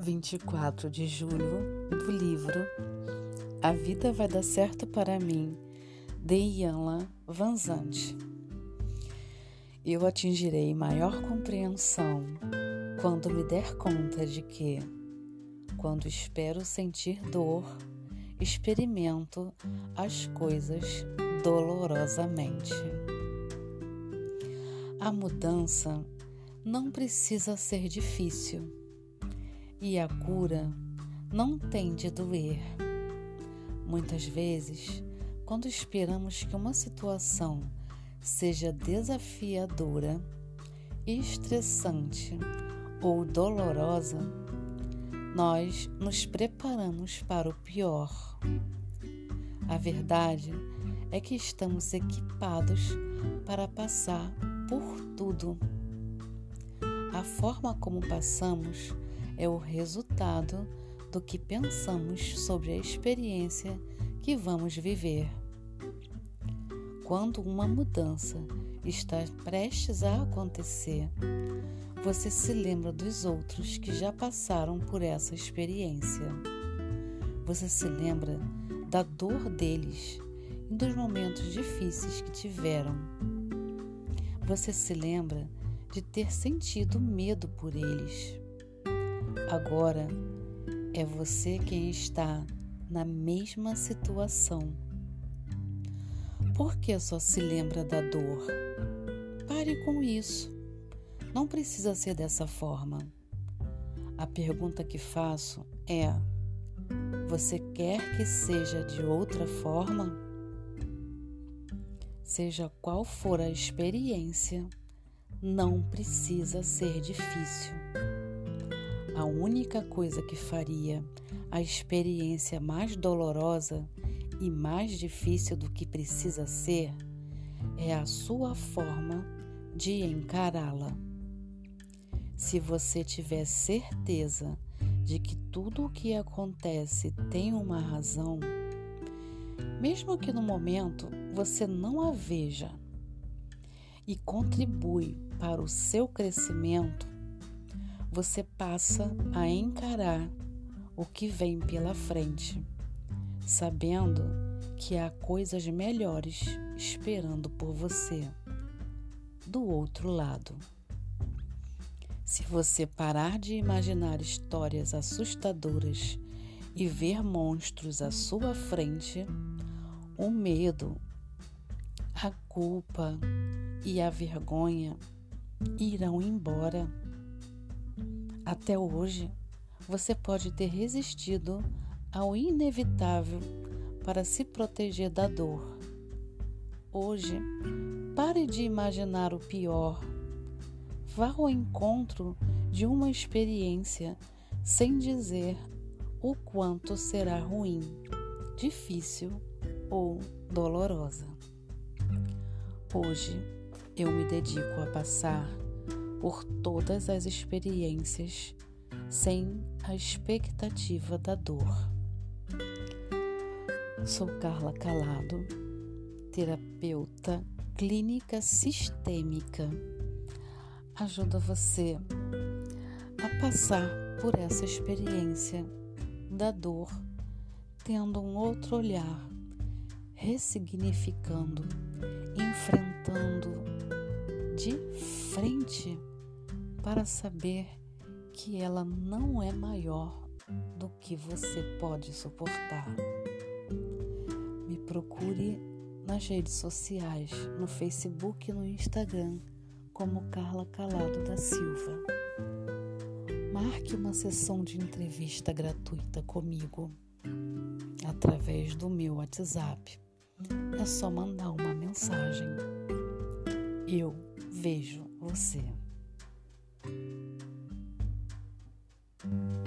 24 de julho do livro A Vida Vai Dar Certo para Mim, de Ianla Vanzante. Eu atingirei maior compreensão quando me der conta de que, quando espero sentir dor, experimento as coisas dolorosamente. A mudança não precisa ser difícil e a cura não tem de doer. Muitas vezes, quando esperamos que uma situação seja desafiadora, estressante ou dolorosa, nós nos preparamos para o pior. A verdade é que estamos equipados para passar por tudo. A forma como passamos é o resultado do que pensamos sobre a experiência que vamos viver. Quando uma mudança está prestes a acontecer, você se lembra dos outros que já passaram por essa experiência. Você se lembra da dor deles e dos momentos difíceis que tiveram. Você se lembra de ter sentido medo por eles. Agora é você quem está na mesma situação. Por que só se lembra da dor? Pare com isso. Não precisa ser dessa forma. A pergunta que faço é: você quer que seja de outra forma? Seja qual for a experiência, não precisa ser difícil. A única coisa que faria a experiência mais dolorosa e mais difícil do que precisa ser é a sua forma de encará-la. Se você tiver certeza de que tudo o que acontece tem uma razão, mesmo que no momento você não a veja e contribui para o seu crescimento, você passa a encarar o que vem pela frente, sabendo que há coisas melhores esperando por você do outro lado. Se você parar de imaginar histórias assustadoras e ver monstros à sua frente, o medo, a culpa e a vergonha irão embora até hoje, você pode ter resistido ao inevitável para se proteger da dor. Hoje, pare de imaginar o pior. Vá ao encontro de uma experiência sem dizer o quanto será ruim, difícil ou dolorosa. Hoje, eu me dedico a passar por todas as experiências sem a expectativa da dor. Sou Carla Calado, terapeuta clínica sistêmica. Ajuda você a passar por essa experiência da dor, tendo um outro olhar, ressignificando, enfrentando de frente para saber que ela não é maior do que você pode suportar. Me procure nas redes sociais, no Facebook e no Instagram, como Carla Calado da Silva. Marque uma sessão de entrevista gratuita comigo através do meu WhatsApp. É só mandar uma mensagem. Eu vejo você. thank you